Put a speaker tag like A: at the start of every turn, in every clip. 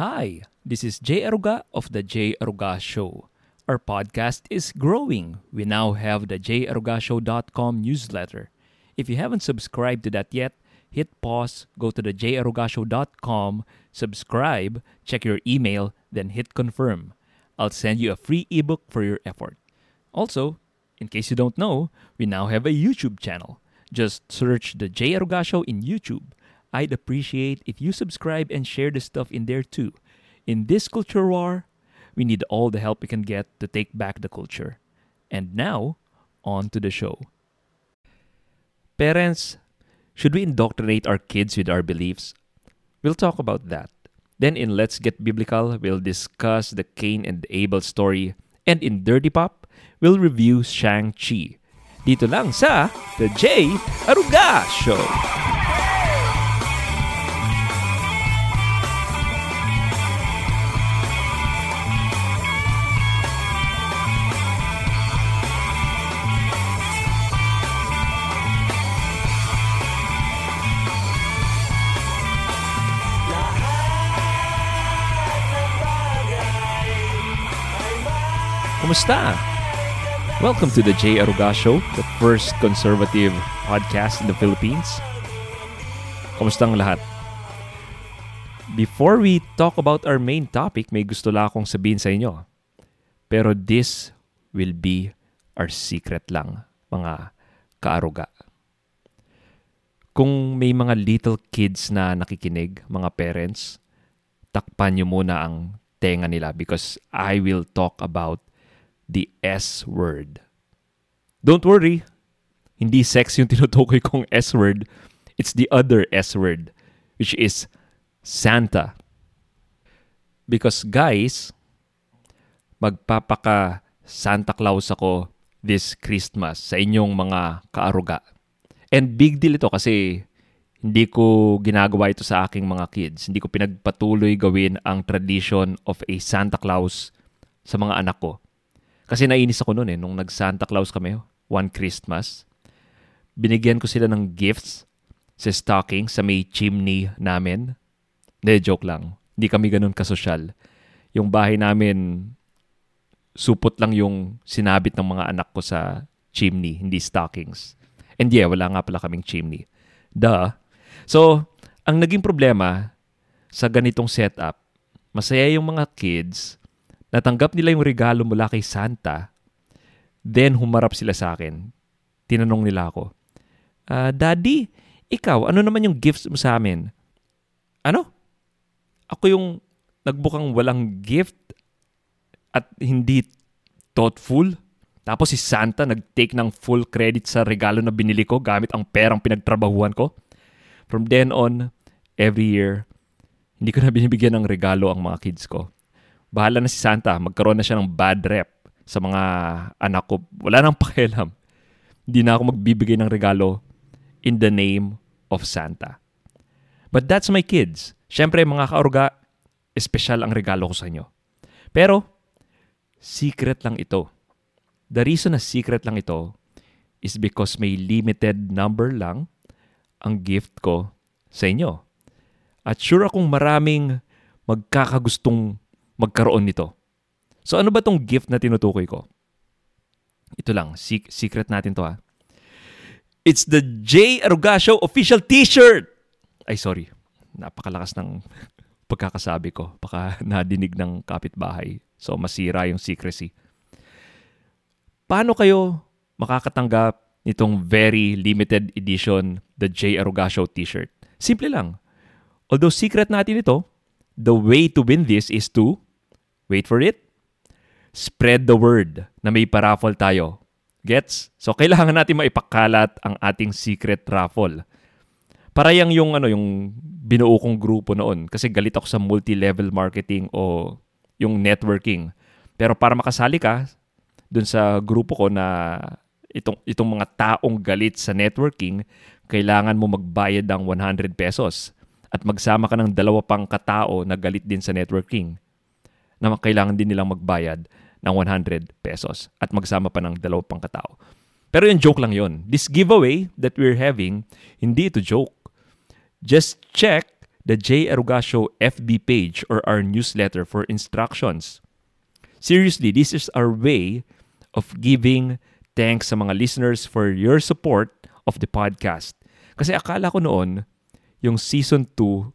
A: Hi, this is Jay Aruga of the Jay Aruga Show. Our podcast is growing. We now have the jayarugashow.com newsletter. If you haven't subscribed to that yet, hit pause, go to the jayarugashow.com, subscribe, check your email, then hit confirm. I'll send you a free ebook for your effort. Also, in case you don't know, we now have a YouTube channel. Just search the Jay Aruga Show in YouTube. I'd appreciate if you subscribe and share the stuff in there too. In this culture war, we need all the help we can get to take back the culture. And now, on to the show. Parents, should we indoctrinate our kids with our beliefs? We'll talk about that. Then in Let's Get Biblical, we'll discuss the Cain and Abel story. And in Dirty Pop, we'll review Shang-Chi. Dito lang sa The J. Aruga Show. Kumusta? Welcome to the J. Aruga Show, the first conservative podcast in the Philippines. Kumusta ang lahat? Before we talk about our main topic, may gusto lang akong sabihin sa inyo. Pero this will be our secret lang, mga kaaruga. Kung may mga little kids na nakikinig, mga parents, takpan nyo muna ang tenga nila because I will talk about the S word. Don't worry, hindi sex yung tinutukoy kong S word. It's the other S word, which is Santa. Because guys, magpapaka Santa Claus ako this Christmas sa inyong mga kaaruga. And big deal ito kasi hindi ko ginagawa ito sa aking mga kids. Hindi ko pinagpatuloy gawin ang tradition of a Santa Claus sa mga anak ko. Kasi nainis ako noon eh, nung nag-Santa Claus kami, one Christmas. Binigyan ko sila ng gifts sa stocking sa may chimney namin. Hindi, joke lang. Hindi kami ganun kasosyal. Yung bahay namin, supot lang yung sinabit ng mga anak ko sa chimney, hindi stockings. And yeah, wala nga pala kaming chimney. Duh. So, ang naging problema sa ganitong setup, masaya yung mga kids, Natanggap nila yung regalo mula kay Santa. Then humarap sila sa akin. Tinanong nila ako, uh, Daddy, ikaw, ano naman yung gifts mo sa amin? Ano? Ako yung nagbukang walang gift at hindi thoughtful? Tapos si Santa nag-take ng full credit sa regalo na binili ko gamit ang perang pinagtrabahuan ko. From then on, every year, hindi ko na binibigyan ng regalo ang mga kids ko bahala na si Santa. Magkaroon na siya ng bad rep sa mga anak ko. Wala nang pakialam. Hindi na ako magbibigay ng regalo in the name of Santa. But that's my kids. Siyempre, mga kaorga, espesyal ang regalo ko sa inyo. Pero, secret lang ito. The reason na secret lang ito is because may limited number lang ang gift ko sa inyo. At sure akong maraming magkakagustong magkaroon nito. So ano ba tong gift na tinutukoy ko? Ito lang, secret natin to ha. It's the J. Arugasio official t-shirt! Ay sorry, napakalakas ng pagkakasabi ko. Baka nadinig ng kapitbahay. So masira yung secrecy. Paano kayo makakatanggap nitong very limited edition the J. Arugasio t-shirt? Simple lang. Although secret natin ito, the way to win this is to Wait for it. Spread the word na may paraffle tayo. Gets? So kailangan natin maipakalat ang ating secret raffle. Para yang yung ano yung binuo kong grupo noon kasi galit ako sa multi-level marketing o yung networking. Pero para makasali ka dun sa grupo ko na itong itong mga taong galit sa networking, kailangan mo magbayad ng 100 pesos at magsama ka ng dalawa pang katao na galit din sa networking na kailangan din nilang magbayad ng 100 pesos at magsama pa ng dalawa pang katao. Pero yung joke lang yon. This giveaway that we're having, hindi ito joke. Just check the J. Arugasio FB page or our newsletter for instructions. Seriously, this is our way of giving thanks sa mga listeners for your support of the podcast. Kasi akala ko noon, yung season 2,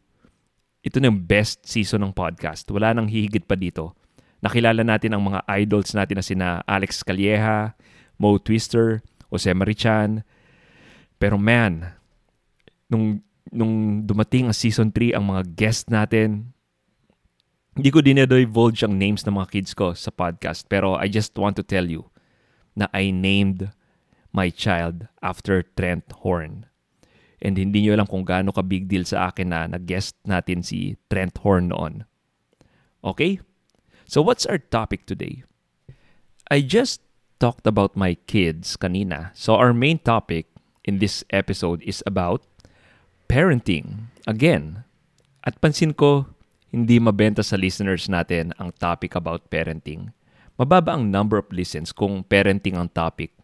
A: ito na yung best season ng podcast. Wala nang hihigit pa dito. Nakilala natin ang mga idols natin na sina Alex Calleja, Mo Twister, Jose Marichan. Pero man, nung, nung dumating ang season 3, ang mga guest natin, hindi ko dinedivulge ang names ng mga kids ko sa podcast. Pero I just want to tell you na I named my child after Trent Horn. And hindi nyo alam kung gaano ka big deal sa akin na nag-guest natin si Trent Horn noon. Okay? So what's our topic today? I just talked about my kids kanina. So our main topic in this episode is about parenting. Again, at pansin ko, hindi mabenta sa listeners natin ang topic about parenting. Mababa ang number of listens kung parenting ang topic.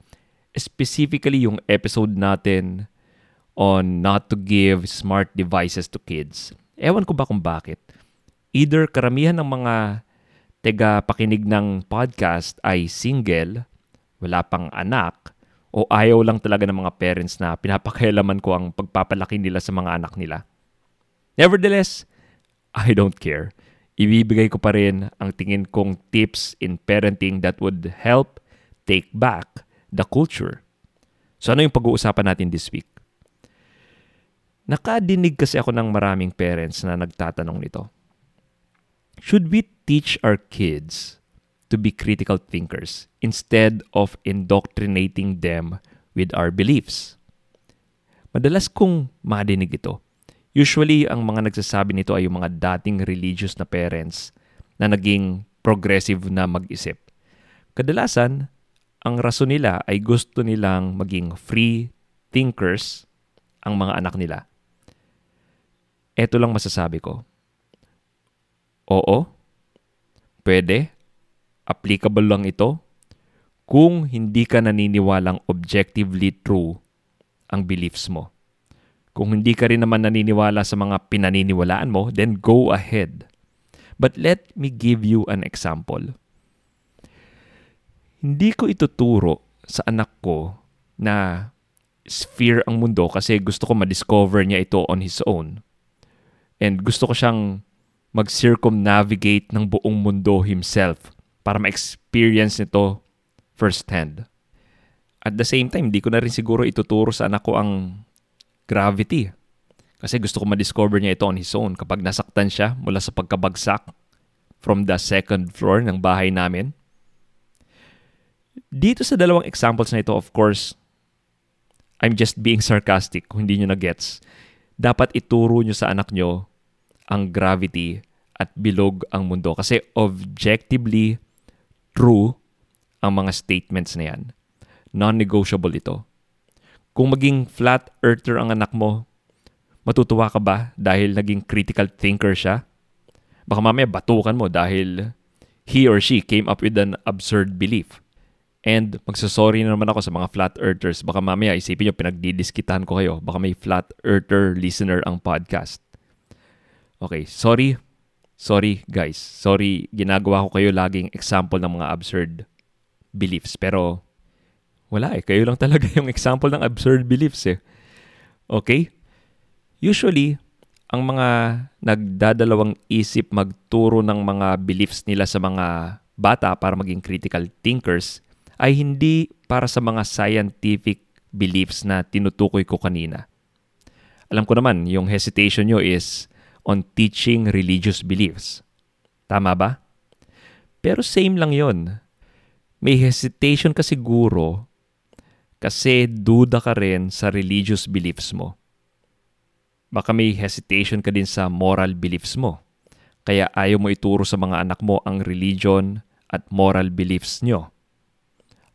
A: Specifically yung episode natin on not to give smart devices to kids. Ewan ko ba kung bakit. Either karamihan ng mga tega pakinig ng podcast ay single, wala pang anak, o ayaw lang talaga ng mga parents na pinapakailaman ko ang pagpapalaki nila sa mga anak nila. Nevertheless, I don't care. Ibibigay ko pa rin ang tingin kong tips in parenting that would help take back the culture. So ano yung pag-uusapan natin this week? Nakadinig kasi ako ng maraming parents na nagtatanong nito. Should we teach our kids to be critical thinkers instead of indoctrinating them with our beliefs? Madalas kong madinig ito. Usually, ang mga nagsasabi nito ay yung mga dating religious na parents na naging progressive na mag-isip. Kadalasan, ang rason nila ay gusto nilang maging free thinkers ang mga anak nila. Ito lang masasabi ko. Oo, pwede, applicable lang ito kung hindi ka naniniwalang objectively true ang beliefs mo. Kung hindi ka rin naman naniniwala sa mga pinaniniwalaan mo, then go ahead. But let me give you an example. Hindi ko ituturo sa anak ko na sphere ang mundo kasi gusto ko ma-discover niya ito on his own. And gusto ko siyang mag-circumnavigate ng buong mundo himself para ma-experience nito firsthand. At the same time, hindi ko na rin siguro ituturo sa anak ko ang gravity. Kasi gusto ko ma-discover niya ito on his own kapag nasaktan siya mula sa pagkabagsak from the second floor ng bahay namin. Dito sa dalawang examples na ito, of course, I'm just being sarcastic kung hindi nyo na-gets. Dapat ituro nyo sa anak nyo ang gravity at bilog ang mundo. Kasi objectively true ang mga statements na yan. Non-negotiable ito. Kung maging flat earther ang anak mo, matutuwa ka ba dahil naging critical thinker siya? Baka mamaya batukan mo dahil he or she came up with an absurd belief. And magsasorry na naman ako sa mga flat earthers. Baka mamaya isipin nyo pinagdidiskitan ko kayo. Baka may flat earther listener ang podcast. Okay, sorry. Sorry guys. Sorry, ginagawa ko kayo laging example ng mga absurd beliefs. Pero wala eh. Kayo lang talaga yung example ng absurd beliefs eh. Okay? Usually, ang mga nagdadalawang isip magturo ng mga beliefs nila sa mga bata para maging critical thinkers ay hindi para sa mga scientific beliefs na tinutukoy ko kanina. Alam ko naman, yung hesitation nyo is on teaching religious beliefs. Tama ba? Pero same lang yon. May hesitation ka siguro kasi duda ka rin sa religious beliefs mo. Baka may hesitation ka din sa moral beliefs mo. Kaya ayaw mo ituro sa mga anak mo ang religion at moral beliefs nyo.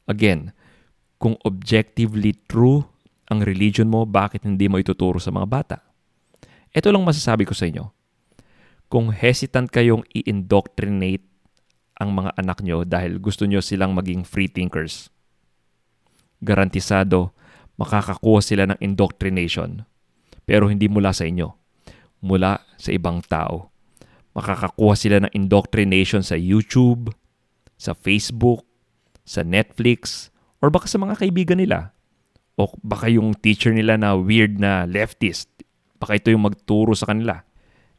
A: Again, kung objectively true ang religion mo, bakit hindi mo ituturo sa mga bata? Ito lang masasabi ko sa inyo. Kung hesitant kayong i-indoctrinate ang mga anak nyo dahil gusto nyo silang maging free thinkers, garantisado makakakuha sila ng indoctrination pero hindi mula sa inyo. mula sa ibang tao. Makakakuha sila ng indoctrination sa YouTube, sa Facebook, sa Netflix, or baka sa mga kaibigan nila. O baka yung teacher nila na weird na leftist, baka ito yung magturo sa kanila.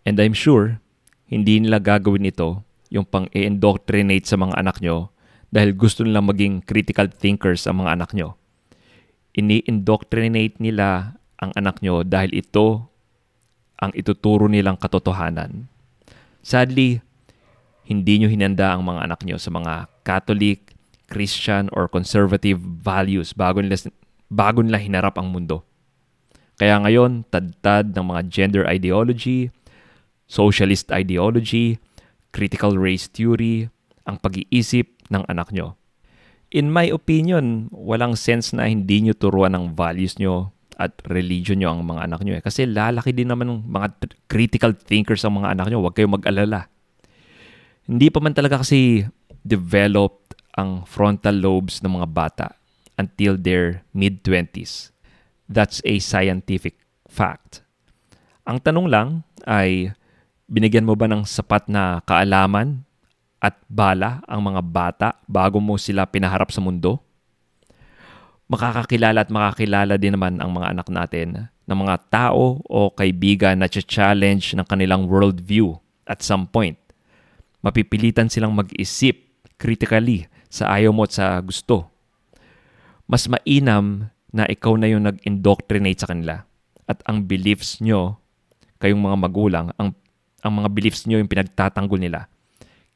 A: And I'm sure, hindi nila gagawin ito yung pang-indoctrinate sa mga anak nyo dahil gusto nilang maging critical thinkers ang mga anak nyo. Ini-indoctrinate nila ang anak nyo dahil ito ang ituturo nilang katotohanan. Sadly, hindi nyo hinanda ang mga anak nyo sa mga Catholic, Christian, or conservative values bago nila, bago nila hinarap ang mundo. Kaya ngayon, tadtad ng mga gender ideology, socialist ideology, critical race theory, ang pag-iisip ng anak nyo. In my opinion, walang sense na hindi nyo turuan ng values nyo at religion nyo ang mga anak nyo. Eh. Kasi lalaki din naman ng mga critical thinkers ang mga anak nyo. Huwag kayong mag-alala. Hindi pa man talaga kasi developed ang frontal lobes ng mga bata until their mid-20s. That's a scientific fact. Ang tanong lang ay, binigyan mo ba ng sapat na kaalaman at bala ang mga bata bago mo sila pinaharap sa mundo? makakakilala at makakilala din naman ang mga anak natin ng mga tao o kaibigan na challenge ng kanilang worldview at some point. Mapipilitan silang mag-isip critically sa ayaw mo at sa gusto. Mas mainam na ikaw na yung nag-indoctrinate sa kanila at ang beliefs nyo, kayong mga magulang, ang, ang mga beliefs nyo yung pinagtatanggol nila.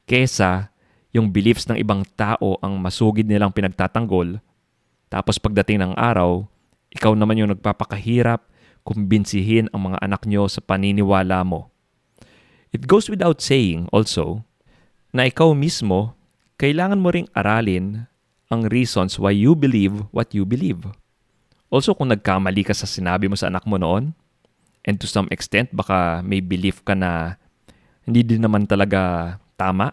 A: Kesa yung beliefs ng ibang tao ang masugid nilang pinagtatanggol tapos pagdating ng araw, ikaw naman yung nagpapakahirap kumbinsihin ang mga anak nyo sa paniniwala mo. It goes without saying also na ikaw mismo, kailangan mo ring aralin ang reasons why you believe what you believe. Also kung nagkamali ka sa sinabi mo sa anak mo noon, and to some extent baka may belief ka na hindi din naman talaga tama.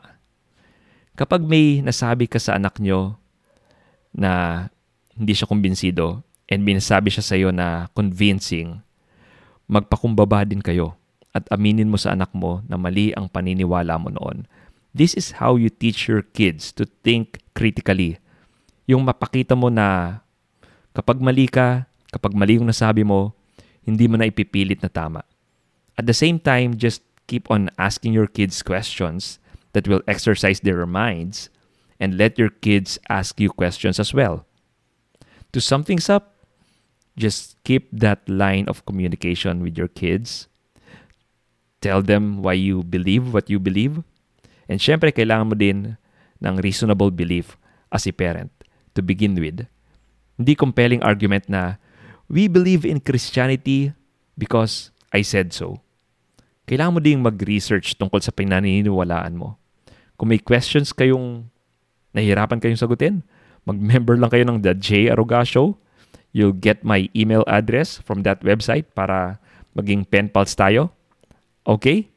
A: Kapag may nasabi ka sa anak nyo na hindi siya kumbinsido and binasabi siya sa iyo na convincing, magpakumbaba din kayo at aminin mo sa anak mo na mali ang paniniwala mo noon. This is how you teach your kids to think critically. Yung mapakita mo na kapag mali ka, kapag mali yung nasabi mo, hindi mo na ipipilit na tama. At the same time, just keep on asking your kids questions that will exercise their minds and let your kids ask you questions as well to sum things up, just keep that line of communication with your kids. Tell them why you believe what you believe. And syempre, kailangan mo din ng reasonable belief as a parent to begin with. Hindi compelling argument na, we believe in Christianity because I said so. Kailangan mo ding mag-research tungkol sa pinaniniwalaan mo. Kung may questions kayong nahihirapan kayong sagutin, mag-member lang kayo ng The J. Aruga Show. You'll get my email address from that website para maging pen pals tayo. Okay?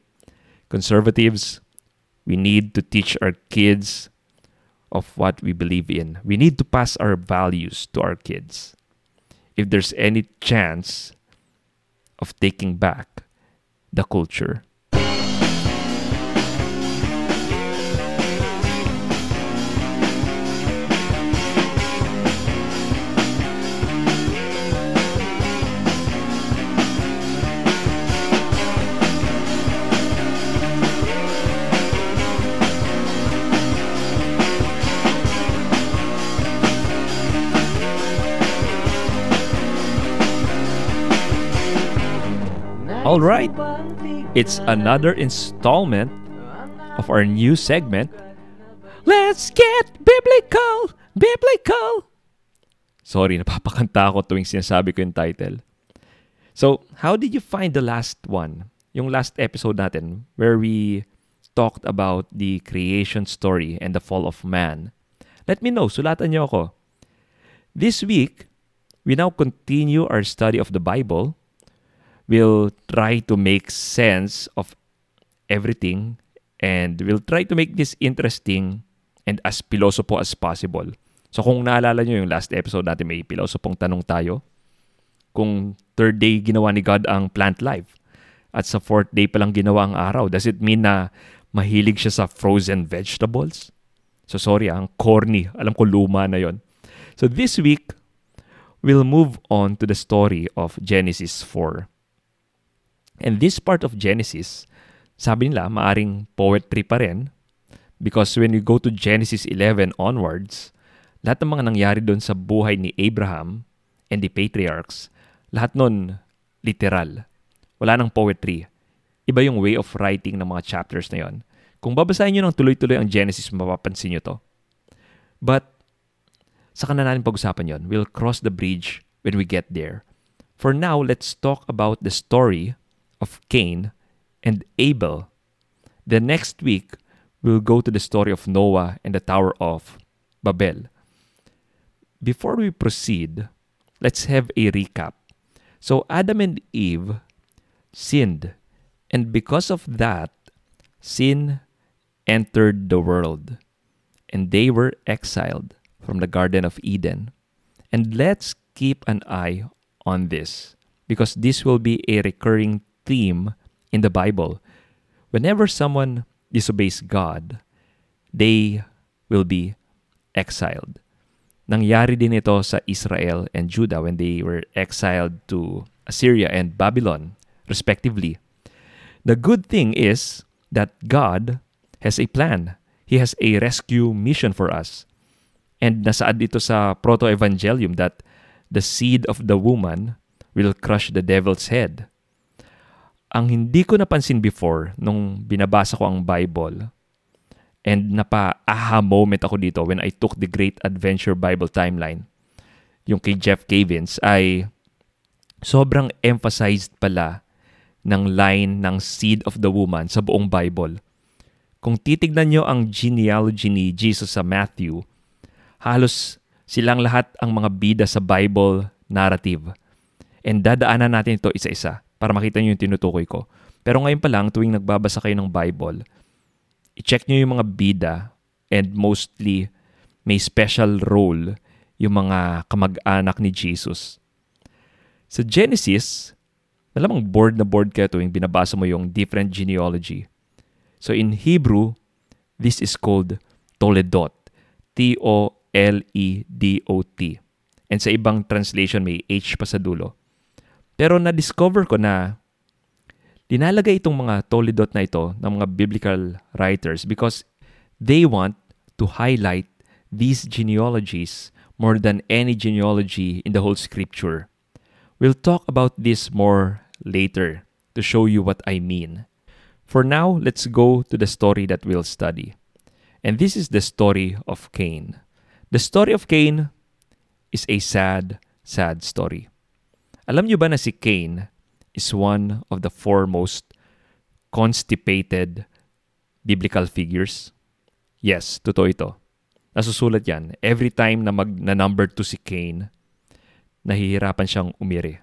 A: Conservatives, we need to teach our kids of what we believe in. We need to pass our values to our kids. If there's any chance of taking back the culture. All right. It's another installment of our new segment. Let's get biblical! Biblical! Sorry, napapakanta ako tuwing sinasabi ko yung title. So, how did you find the last one? Yung last episode natin where we talked about the creation story and the fall of man. Let me know, sulatan niyo ako. This week, we now continue our study of the Bible will try to make sense of everything and will try to make this interesting and as pilosopo as possible. So kung naalala nyo yung last episode natin, may pilosopong tanong tayo. Kung third day ginawa ni God ang plant life. at sa fourth day pa lang ginawa ang araw. Does it mean na mahilig siya sa frozen vegetables? So sorry, ah, ang corny. Alam ko luma na yon. So this week, we'll move on to the story of Genesis 4. And this part of Genesis, sabi nila, maaring poetry pa rin because when you go to Genesis 11 onwards, lahat ng mga nangyari doon sa buhay ni Abraham and the patriarchs, lahat nun literal. Wala nang poetry. Iba yung way of writing ng mga chapters na yon. Kung babasahin nyo ng tuloy-tuloy ang Genesis, mapapansin nyo to. But, sa na natin pag-usapan yon. We'll cross the bridge when we get there. For now, let's talk about the story of Cain and Abel. The next week, we'll go to the story of Noah and the Tower of Babel. Before we proceed, let's have a recap. So, Adam and Eve sinned. And because of that, sin entered the world. And they were exiled from the Garden of Eden. And let's keep an eye on this because this will be a recurring theme in the Bible. Whenever someone disobeys God, they will be exiled. Nangyari din ito sa Israel and Judah when they were exiled to Assyria and Babylon respectively. The good thing is that God has a plan. He has a rescue mission for us. And nasaad dito sa proto-evangelium that the seed of the woman will crush the devil's head. Ang hindi ko napansin before nung binabasa ko ang Bible and napa-aha moment ako dito when I took the Great Adventure Bible Timeline, yung kay Jeff Cavins, ay sobrang emphasized pala ng line ng seed of the woman sa buong Bible. Kung titignan nyo ang genealogy ni Jesus sa Matthew, halos silang lahat ang mga bida sa Bible narrative. And dadaanan natin ito isa-isa para makita nyo yung tinutukoy ko. Pero ngayon pa lang, tuwing nagbabasa kayo ng Bible, i-check nyo yung mga bida and mostly may special role yung mga kamag-anak ni Jesus. Sa Genesis, Malamang board na board ka tuwing binabasa mo yung different genealogy. So in Hebrew, this is called Toledot. T-O-L-E-D-O-T. And sa ibang translation, may H pa sa dulo. Pero na-discover ko na dinalagay itong mga Toledot na ito ng mga biblical writers because they want to highlight these genealogies more than any genealogy in the whole scripture. We'll talk about this more later to show you what I mean. For now, let's go to the story that we'll study. And this is the story of Cain. The story of Cain is a sad, sad story. Alam niyo ba na si Cain is one of the foremost constipated biblical figures? Yes, totoo ito. Nasusulat yan. Every time na mag na number 2 si Cain, nahihirapan siyang umiri.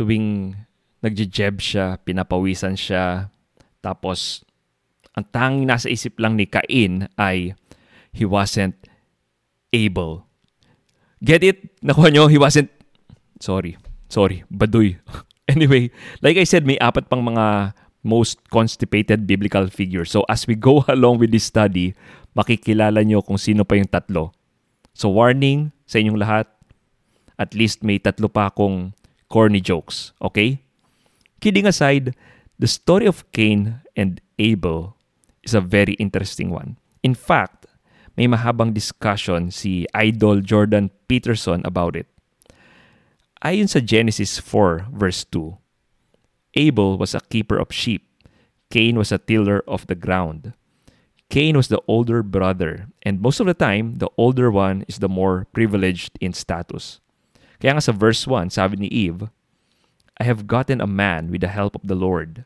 A: Tuwing nagje-jeb siya, pinapawisan siya. Tapos, ang tanging nasa isip lang ni Cain ay he wasn't able. Get it? Nakuha nyo? He wasn't... Sorry. Sorry. Baduy. anyway, like I said, may apat pang mga most constipated biblical figures. So as we go along with this study, makikilala nyo kung sino pa yung tatlo. So warning sa inyong lahat, at least may tatlo pa akong corny jokes. Okay? Kidding aside, the story of Cain and Abel is a very interesting one. In fact, may mahabang discussion si Idol Jordan Peterson about it. Ayon sa Genesis 4 verse 2, Abel was a keeper of sheep. Cain was a tiller of the ground. Cain was the older brother, and most of the time, the older one is the more privileged in status. Kaya nga sa verse 1, sabi ni Eve, I have gotten a man with the help of the Lord.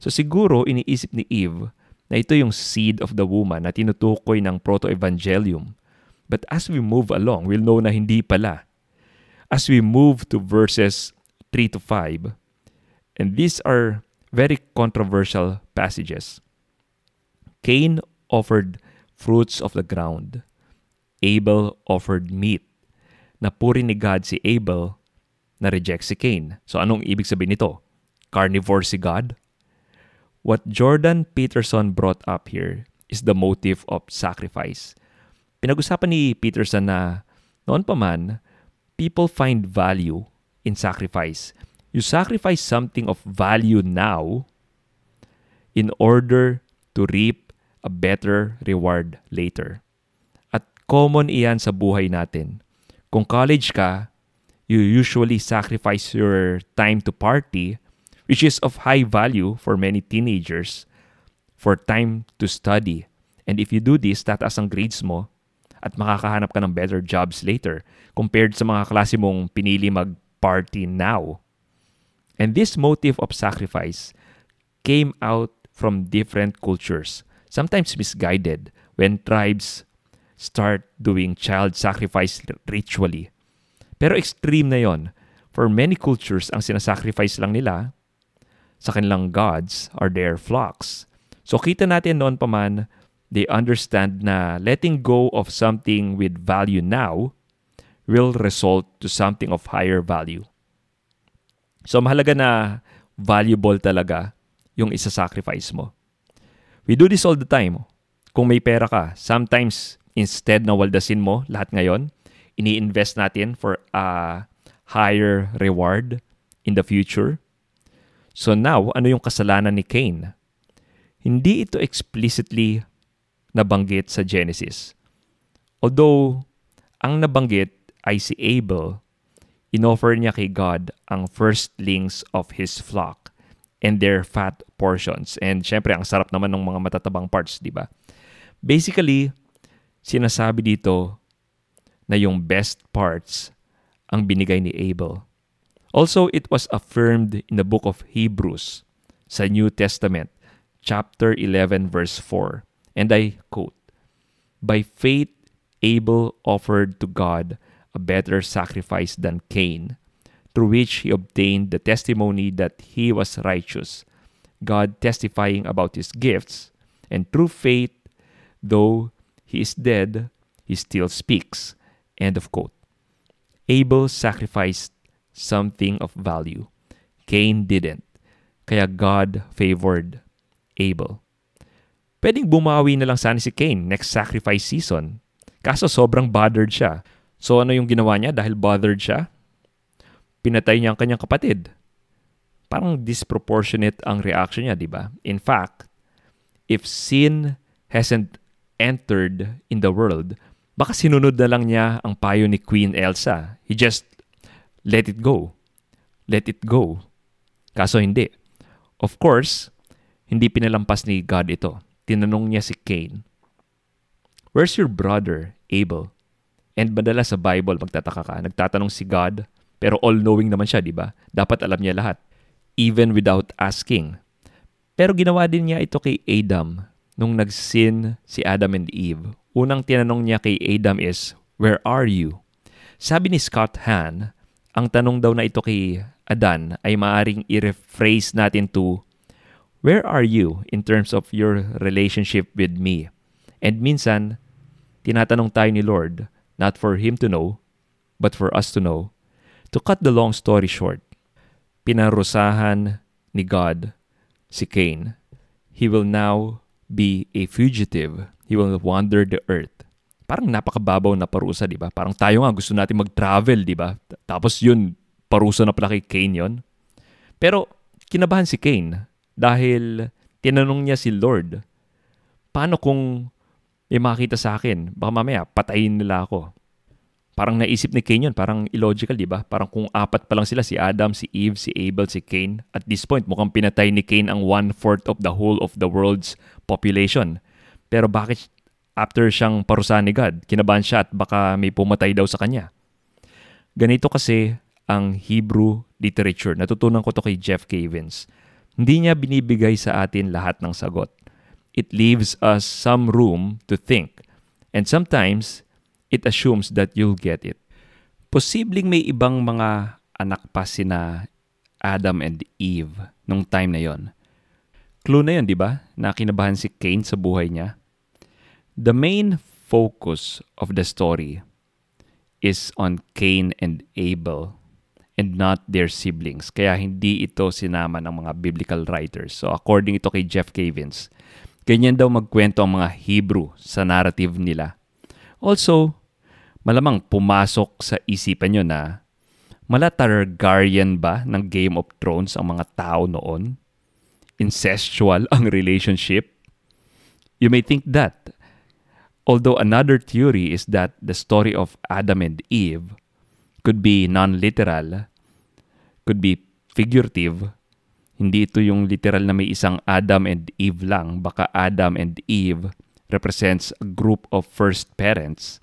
A: So siguro iniisip ni Eve na ito yung seed of the woman na tinutukoy ng proto-evangelium. But as we move along, we'll know na hindi pala. As we move to verses 3 to 5, and these are very controversial passages. Cain offered fruits of the ground. Abel offered meat. Napuri ni God si Abel na reject si Cain. So anong ibig sabihin nito? carnivore si God? What Jordan Peterson brought up here is the motive of sacrifice. Pinag-usapan ni Peterson na noon pa man, people find value in sacrifice. You sacrifice something of value now in order to reap a better reward later. At common iyan sa buhay natin. Kung college ka, you usually sacrifice your time to party which is of high value for many teenagers, for time to study. And if you do this, tataas ang grades mo at makakahanap ka ng better jobs later compared sa mga klase mong pinili mag-party now. And this motive of sacrifice came out from different cultures, sometimes misguided, when tribes start doing child sacrifice ritually. Pero extreme na yon. For many cultures, ang sinasacrifice lang nila sa kanilang gods are their flocks. So kita natin noon pa man, they understand na letting go of something with value now will result to something of higher value. So mahalaga na valuable talaga yung isa-sacrifice mo. We do this all the time. Kung may pera ka, sometimes instead na waldasin mo lahat ngayon, ini-invest natin for a higher reward in the future. So now, ano yung kasalanan ni Cain? Hindi ito explicitly nabanggit sa Genesis. Although, ang nabanggit ay si Abel, inoffer niya kay God ang firstlings of his flock and their fat portions. And syempre, ang sarap naman ng mga matatabang parts, di ba? Basically, sinasabi dito na yung best parts ang binigay ni Abel. Also, it was affirmed in the book of Hebrews sa New Testament, chapter 11, verse 4. And I quote, By faith, Abel offered to God a better sacrifice than Cain, through which he obtained the testimony that he was righteous, God testifying about his gifts, and through faith, though he is dead, he still speaks. End of quote. Abel sacrificed something of value. Cain didn't. Kaya God favored Abel. Pwedeng bumawi na lang sana si Cain next sacrifice season. Kaso sobrang bothered siya. So ano yung ginawa niya dahil bothered siya? Pinatay niya ang kanyang kapatid. Parang disproportionate ang reaction niya, di ba? In fact, if sin hasn't entered in the world, baka sinunod na lang niya ang payo ni Queen Elsa. He just let it go. Let it go. Kaso hindi. Of course, hindi pinalampas ni God ito. Tinanong niya si Cain, Where's your brother, Abel? And madalas sa Bible, magtataka ka, nagtatanong si God, pero all-knowing naman siya, di ba? Dapat alam niya lahat, even without asking. Pero ginawa din niya ito kay Adam nung nagsin si Adam and Eve. Unang tinanong niya kay Adam is, Where are you? Sabi ni Scott Hahn, ang tanong daw na ito kay Adan ay maaring i-rephrase natin to, Where are you in terms of your relationship with me? And minsan, tinatanong tayo ni Lord, not for Him to know, but for us to know. To cut the long story short, pinarusahan ni God si Cain. He will now be a fugitive. He will wander the earth parang napakababaw na parusa, di ba? Parang tayo nga gusto natin mag-travel, di ba? Tapos yun, parusa na pala kay Cain yon. Pero kinabahan si Cain dahil tinanong niya si Lord, paano kung may makita sa akin? Baka mamaya patayin nila ako. Parang naisip ni Cain yun, parang illogical, di ba? Parang kung apat pa lang sila, si Adam, si Eve, si Abel, si Cain. At this point, mukhang pinatay ni Cain ang one-fourth of the whole of the world's population. Pero bakit after siyang parusahan ni God, kinabahan siya at baka may pumatay daw sa kanya. Ganito kasi ang Hebrew literature. Natutunan ko to kay Jeff Cavins. Hindi niya binibigay sa atin lahat ng sagot. It leaves us some room to think. And sometimes, it assumes that you'll get it. Posibleng may ibang mga anak pa sina Adam and Eve nung time na yon. Clue na yon, di ba? Na kinabahan si Cain sa buhay niya. The main focus of the story is on Cain and Abel. And not their siblings. Kaya hindi ito sinama ng mga biblical writers. So according ito kay Jeff Cavins, ganyan daw magkwento ang mga Hebrew sa narrative nila. Also, malamang pumasok sa isipan nyo na mala Targaryen ba ng Game of Thrones ang mga tao noon? Incestual ang relationship? You may think that. Although another theory is that the story of Adam and Eve could be non-literal, could be figurative. Hindi ito yung literal na may isang Adam and Eve lang. Baka Adam and Eve represents a group of first parents.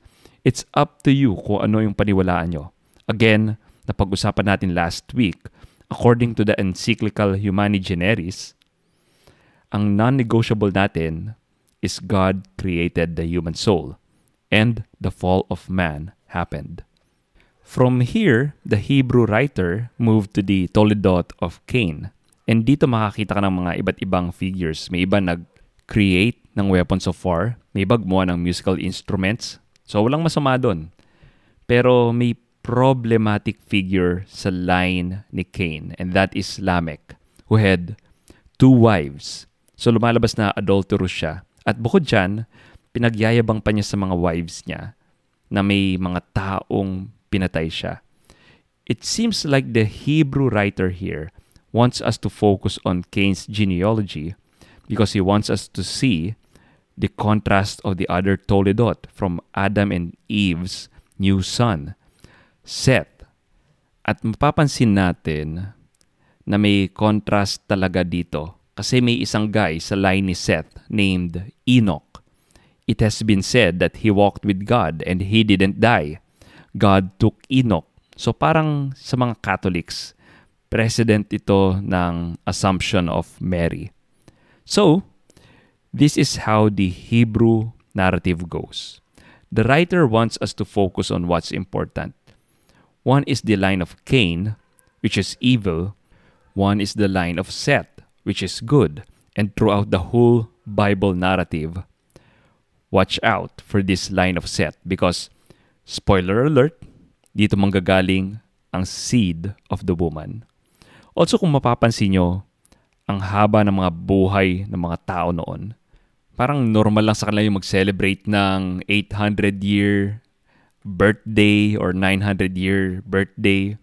A: It's up to you kung ano yung paniwalaan nyo. Again, napag-usapan natin last week, according to the encyclical Humani Generis, ang non-negotiable natin is God created the human soul and the fall of man happened. From here, the Hebrew writer moved to the Toledot of Cain. And dito makakita ka ng mga iba't ibang figures. May iba nag-create ng weapons of war. May iba gumawa ng musical instruments. So walang masama doon. Pero may problematic figure sa line ni Cain. And that is Lamech, who had two wives. So lumalabas na adulterous siya. At bukod dyan, pinagyayabang pa niya sa mga wives niya na may mga taong pinatay siya. It seems like the Hebrew writer here wants us to focus on Cain's genealogy because he wants us to see the contrast of the other Toledot from Adam and Eve's new son, Seth. At mapapansin natin na may contrast talaga dito kasi may isang guy sa line ni Seth named Enoch. It has been said that he walked with God and he didn't die. God took Enoch. So parang sa mga Catholics, president ito ng assumption of Mary. So, this is how the Hebrew narrative goes. The writer wants us to focus on what's important. One is the line of Cain, which is evil. One is the line of Seth, which is good. And throughout the whole Bible narrative, watch out for this line of Seth because Spoiler alert, dito manggagaling ang seed of the woman. Also kung mapapansin nyo, ang haba ng mga buhay ng mga tao noon, parang normal lang sa kanila yung mag-celebrate ng 800-year birthday or 900-year birthday.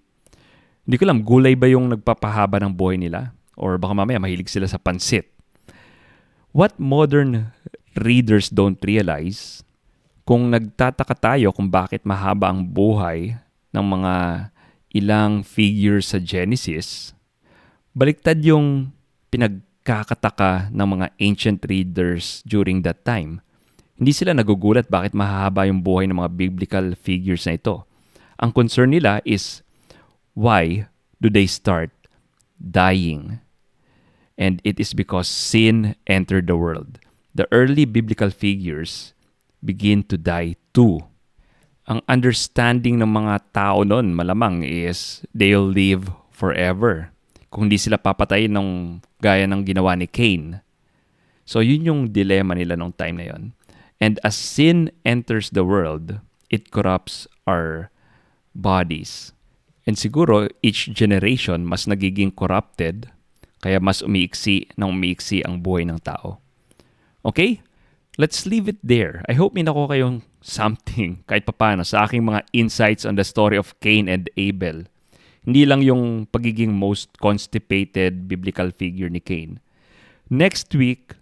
A: Hindi ko alam, gulay ba yung nagpapahaba ng buhay nila? Or baka mamaya mahilig sila sa pansit. What modern readers don't realize kung nagtataka tayo kung bakit mahaba ang buhay ng mga ilang figures sa Genesis, baliktad yung pinagkakataka ng mga ancient readers during that time. Hindi sila nagugulat bakit mahaba yung buhay ng mga biblical figures na ito. Ang concern nila is why do they start dying? And it is because sin entered the world. The early biblical figures begin to die too. Ang understanding ng mga tao noon malamang is they'll live forever. Kung hindi sila papatayin ng gaya ng ginawa ni Cain. So yun yung dilemma nila nung time na yon. And as sin enters the world, it corrupts our bodies. And siguro each generation mas nagiging corrupted kaya mas umiiksi ng umiiksi ang buhay ng tao. Okay? Let's leave it there. I hope may nako kayong something kahit papano sa aking mga insights on the story of Cain and Abel. Hindi lang yung pagiging most constipated biblical figure ni Cain. Next week,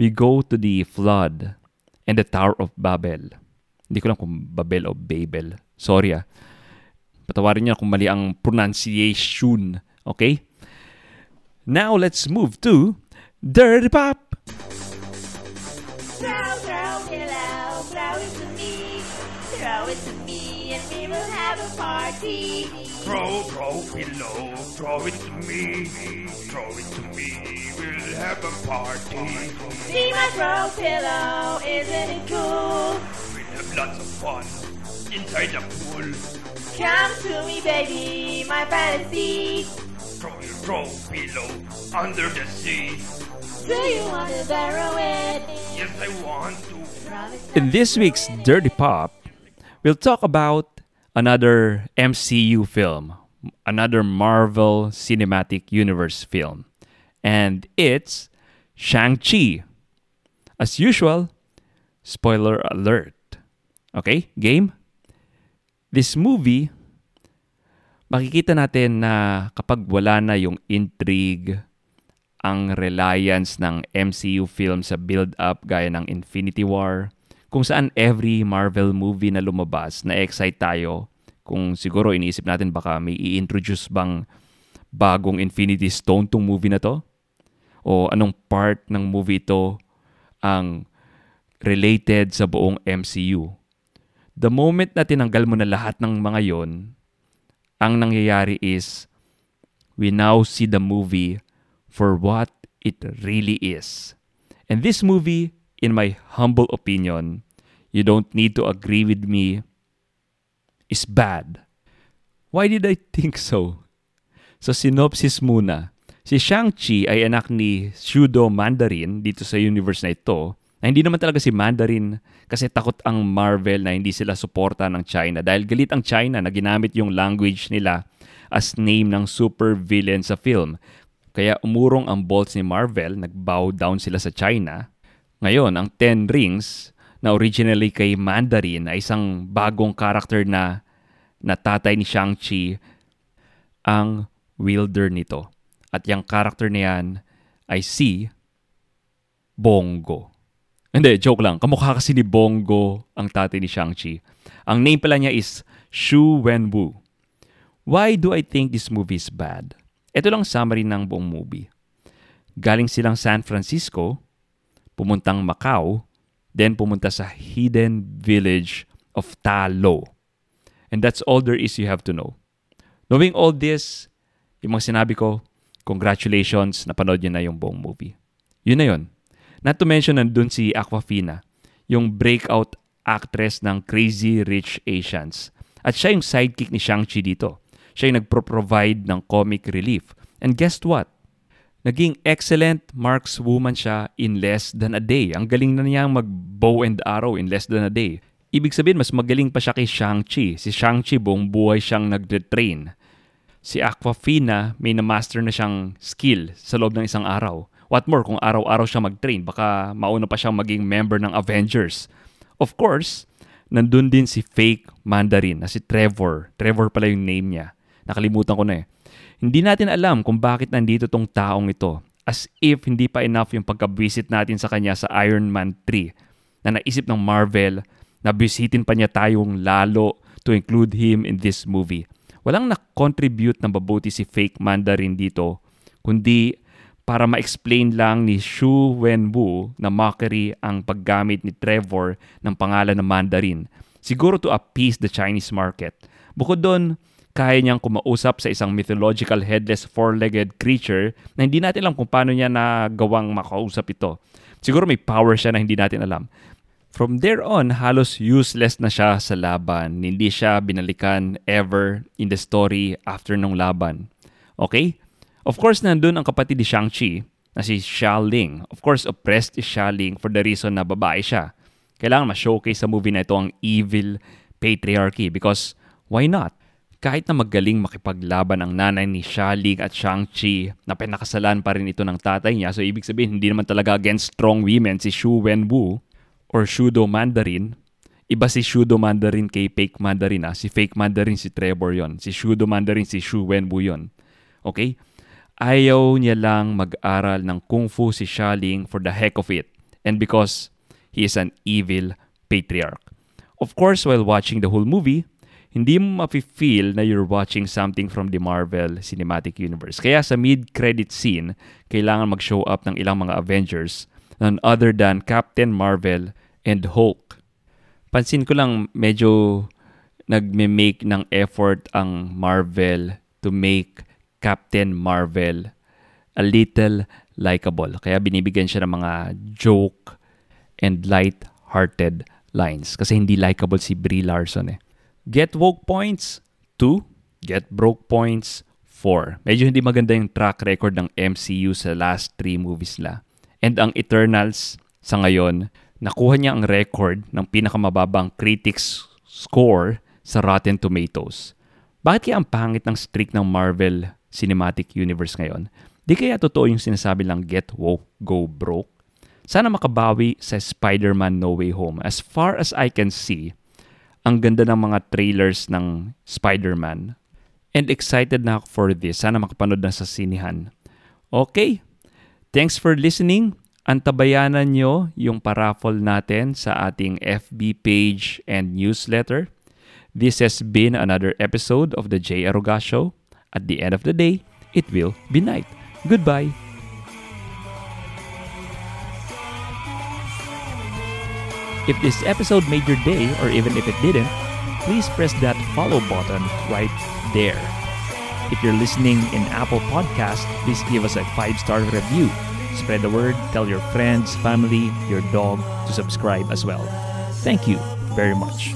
A: we go to the flood and the Tower of Babel. Hindi ko lang kung Babel o Babel. Sorry ah. Patawarin niyo kung mali ang pronunciation. Okay? Now let's move to Dirty Pop! Throw, throw, pillow, throw it to me. Throw it to me and we will have a party. Throw, throw, pillow, throw it to me. Throw it to me, we'll have a party. See my throw pillow, isn't it cool? We'll have lots of fun inside the pool. Come to me, baby, my fantasy. Throw your throw pillow under the sea. In this week's Dirty Pop, we'll talk about another MCU film, another Marvel Cinematic Universe film. And it's Shang-Chi. As usual, spoiler alert. Okay, game? This movie, makikita natin na kapag wala na yung intrigue, ang reliance ng MCU film sa build-up gaya ng Infinity War, kung saan every Marvel movie na lumabas, na-excite tayo kung siguro iniisip natin baka may i-introduce bang bagong Infinity Stone tong movie na to? O anong part ng movie ito ang related sa buong MCU? The moment na tinanggal mo na lahat ng mga yon, ang nangyayari is we now see the movie for what it really is. And this movie, in my humble opinion, you don't need to agree with me is bad. Why did I think so? So synopsis muna. Si Shang-Chi ay anak ni Shudo Mandarin dito sa universe na ito na hindi naman talaga si Mandarin kasi takot ang Marvel na hindi sila suporta ng China dahil galit ang China na ginamit yung language nila as name ng super villain sa film. Kaya umurong ang bolts ni Marvel, nag-bow down sila sa China. Ngayon, ang Ten Rings na originally kay Mandarin ay isang bagong character na na tatay ni Shang-Chi ang wielder nito. At yung character na yan ay si Bongo. Hindi, joke lang. Kamukha kasi ni Bongo ang tatay ni Shang-Chi. Ang name pala niya is Shu Wenwu. Why do I think this movie is bad? Ito lang summary ng buong movie. Galing silang San Francisco, pumuntang Macau, Then pumunta sa hidden village of Talo. And that's all there is you have to know. Knowing all this, yung mga sinabi ko, congratulations, napanood niyo na yung buong movie. Yun na yun. Not to mention, nandun si Aquafina, yung breakout actress ng Crazy Rich Asians. At siya yung sidekick ni Shang-Chi dito. Siya yung nagpro-provide ng comic relief. And guess what? Naging excellent markswoman siya in less than a day. Ang galing na niyang mag-bow and arrow in less than a day. Ibig sabihin, mas magaling pa siya kay Shang-Chi. Si Shang-Chi buong buhay siyang nagde-train. Si Aquafina, may na-master na siyang skill sa loob ng isang araw. What more, kung araw-araw siya mag-train, baka mauna pa siyang maging member ng Avengers. Of course, nandun din si fake Mandarin na si Trevor. Trevor pala yung name niya. Nakalimutan ko na eh. Hindi natin alam kung bakit nandito tong taong ito. As if hindi pa enough yung pagka-visit natin sa kanya sa Iron Man 3 na naisip ng Marvel na bisitin pa niya tayong lalo to include him in this movie. Walang na-contribute na mabuti si fake Mandarin dito, kundi para ma-explain lang ni Shu Wenwu na mockery ang paggamit ni Trevor ng pangalan ng Mandarin. Siguro to appease the Chinese market. Bukod doon, kaya niyang kumausap sa isang mythological headless four-legged creature na hindi natin alam kung paano niya nagawang makausap ito. Siguro may power siya na hindi natin alam. From there on, halos useless na siya sa laban. Hindi siya binalikan ever in the story after nung laban. Okay? Of course, nandun ang kapatid ni Shang-Chi na si Xia Ling. Of course, oppressed is Xia Ling for the reason na babae siya. Kailangan ma-showcase sa movie na ito ang evil patriarchy because why not? Kahit na magaling makipaglaban ang nanay ni Shaling at Shang-Chi na pinakasalan pa rin ito ng tatay niya, so ibig sabihin hindi naman talaga against strong women si Shu Wenwu or Shudo Mandarin. Iba si Shudo Mandarin kay Fake Mandarin ah. Si Fake Mandarin si Trevor yon. Si Shudo Mandarin si Shu Wenwu yon. Okay? Ayaw niya lang mag-aral ng Kung Fu si Shaling for the heck of it and because he is an evil patriarch. Of course, while watching the whole movie, hindi mo mafe-feel na you're watching something from the Marvel Cinematic Universe. Kaya sa mid-credit scene, kailangan mag-show up ng ilang mga Avengers none other than Captain Marvel and Hulk. Pansin ko lang medyo nagme-make ng effort ang Marvel to make Captain Marvel a little likable. Kaya binibigyan siya ng mga joke and light-hearted lines. Kasi hindi likable si Brie Larson eh. Get woke points, 2. Get broke points, 4. Medyo hindi maganda yung track record ng MCU sa last 3 movies nila. And ang Eternals, sa ngayon, nakuha niya ang record ng pinakamababang critics score sa Rotten Tomatoes. Bakit kaya ang pangit ng streak ng Marvel Cinematic Universe ngayon? Di kaya totoo yung sinasabi lang get woke, go broke? Sana makabawi sa Spider-Man No Way Home. As far as I can see, ang ganda ng mga trailers ng Spider-Man. And excited na ako for this. Sana makapanood na sa sinihan. Okay. Thanks for listening. Antabayanan nyo yung paraffle natin sa ating FB page and newsletter. This has been another episode of the J. Aruga Show. At the end of the day, it will be night. Goodbye. If this episode made your day, or even if it didn't, please press that follow button right there. If you're listening in Apple Podcast, please give us a five-star review. Spread the word, tell your friends, family, your dog to subscribe as well. Thank you very much.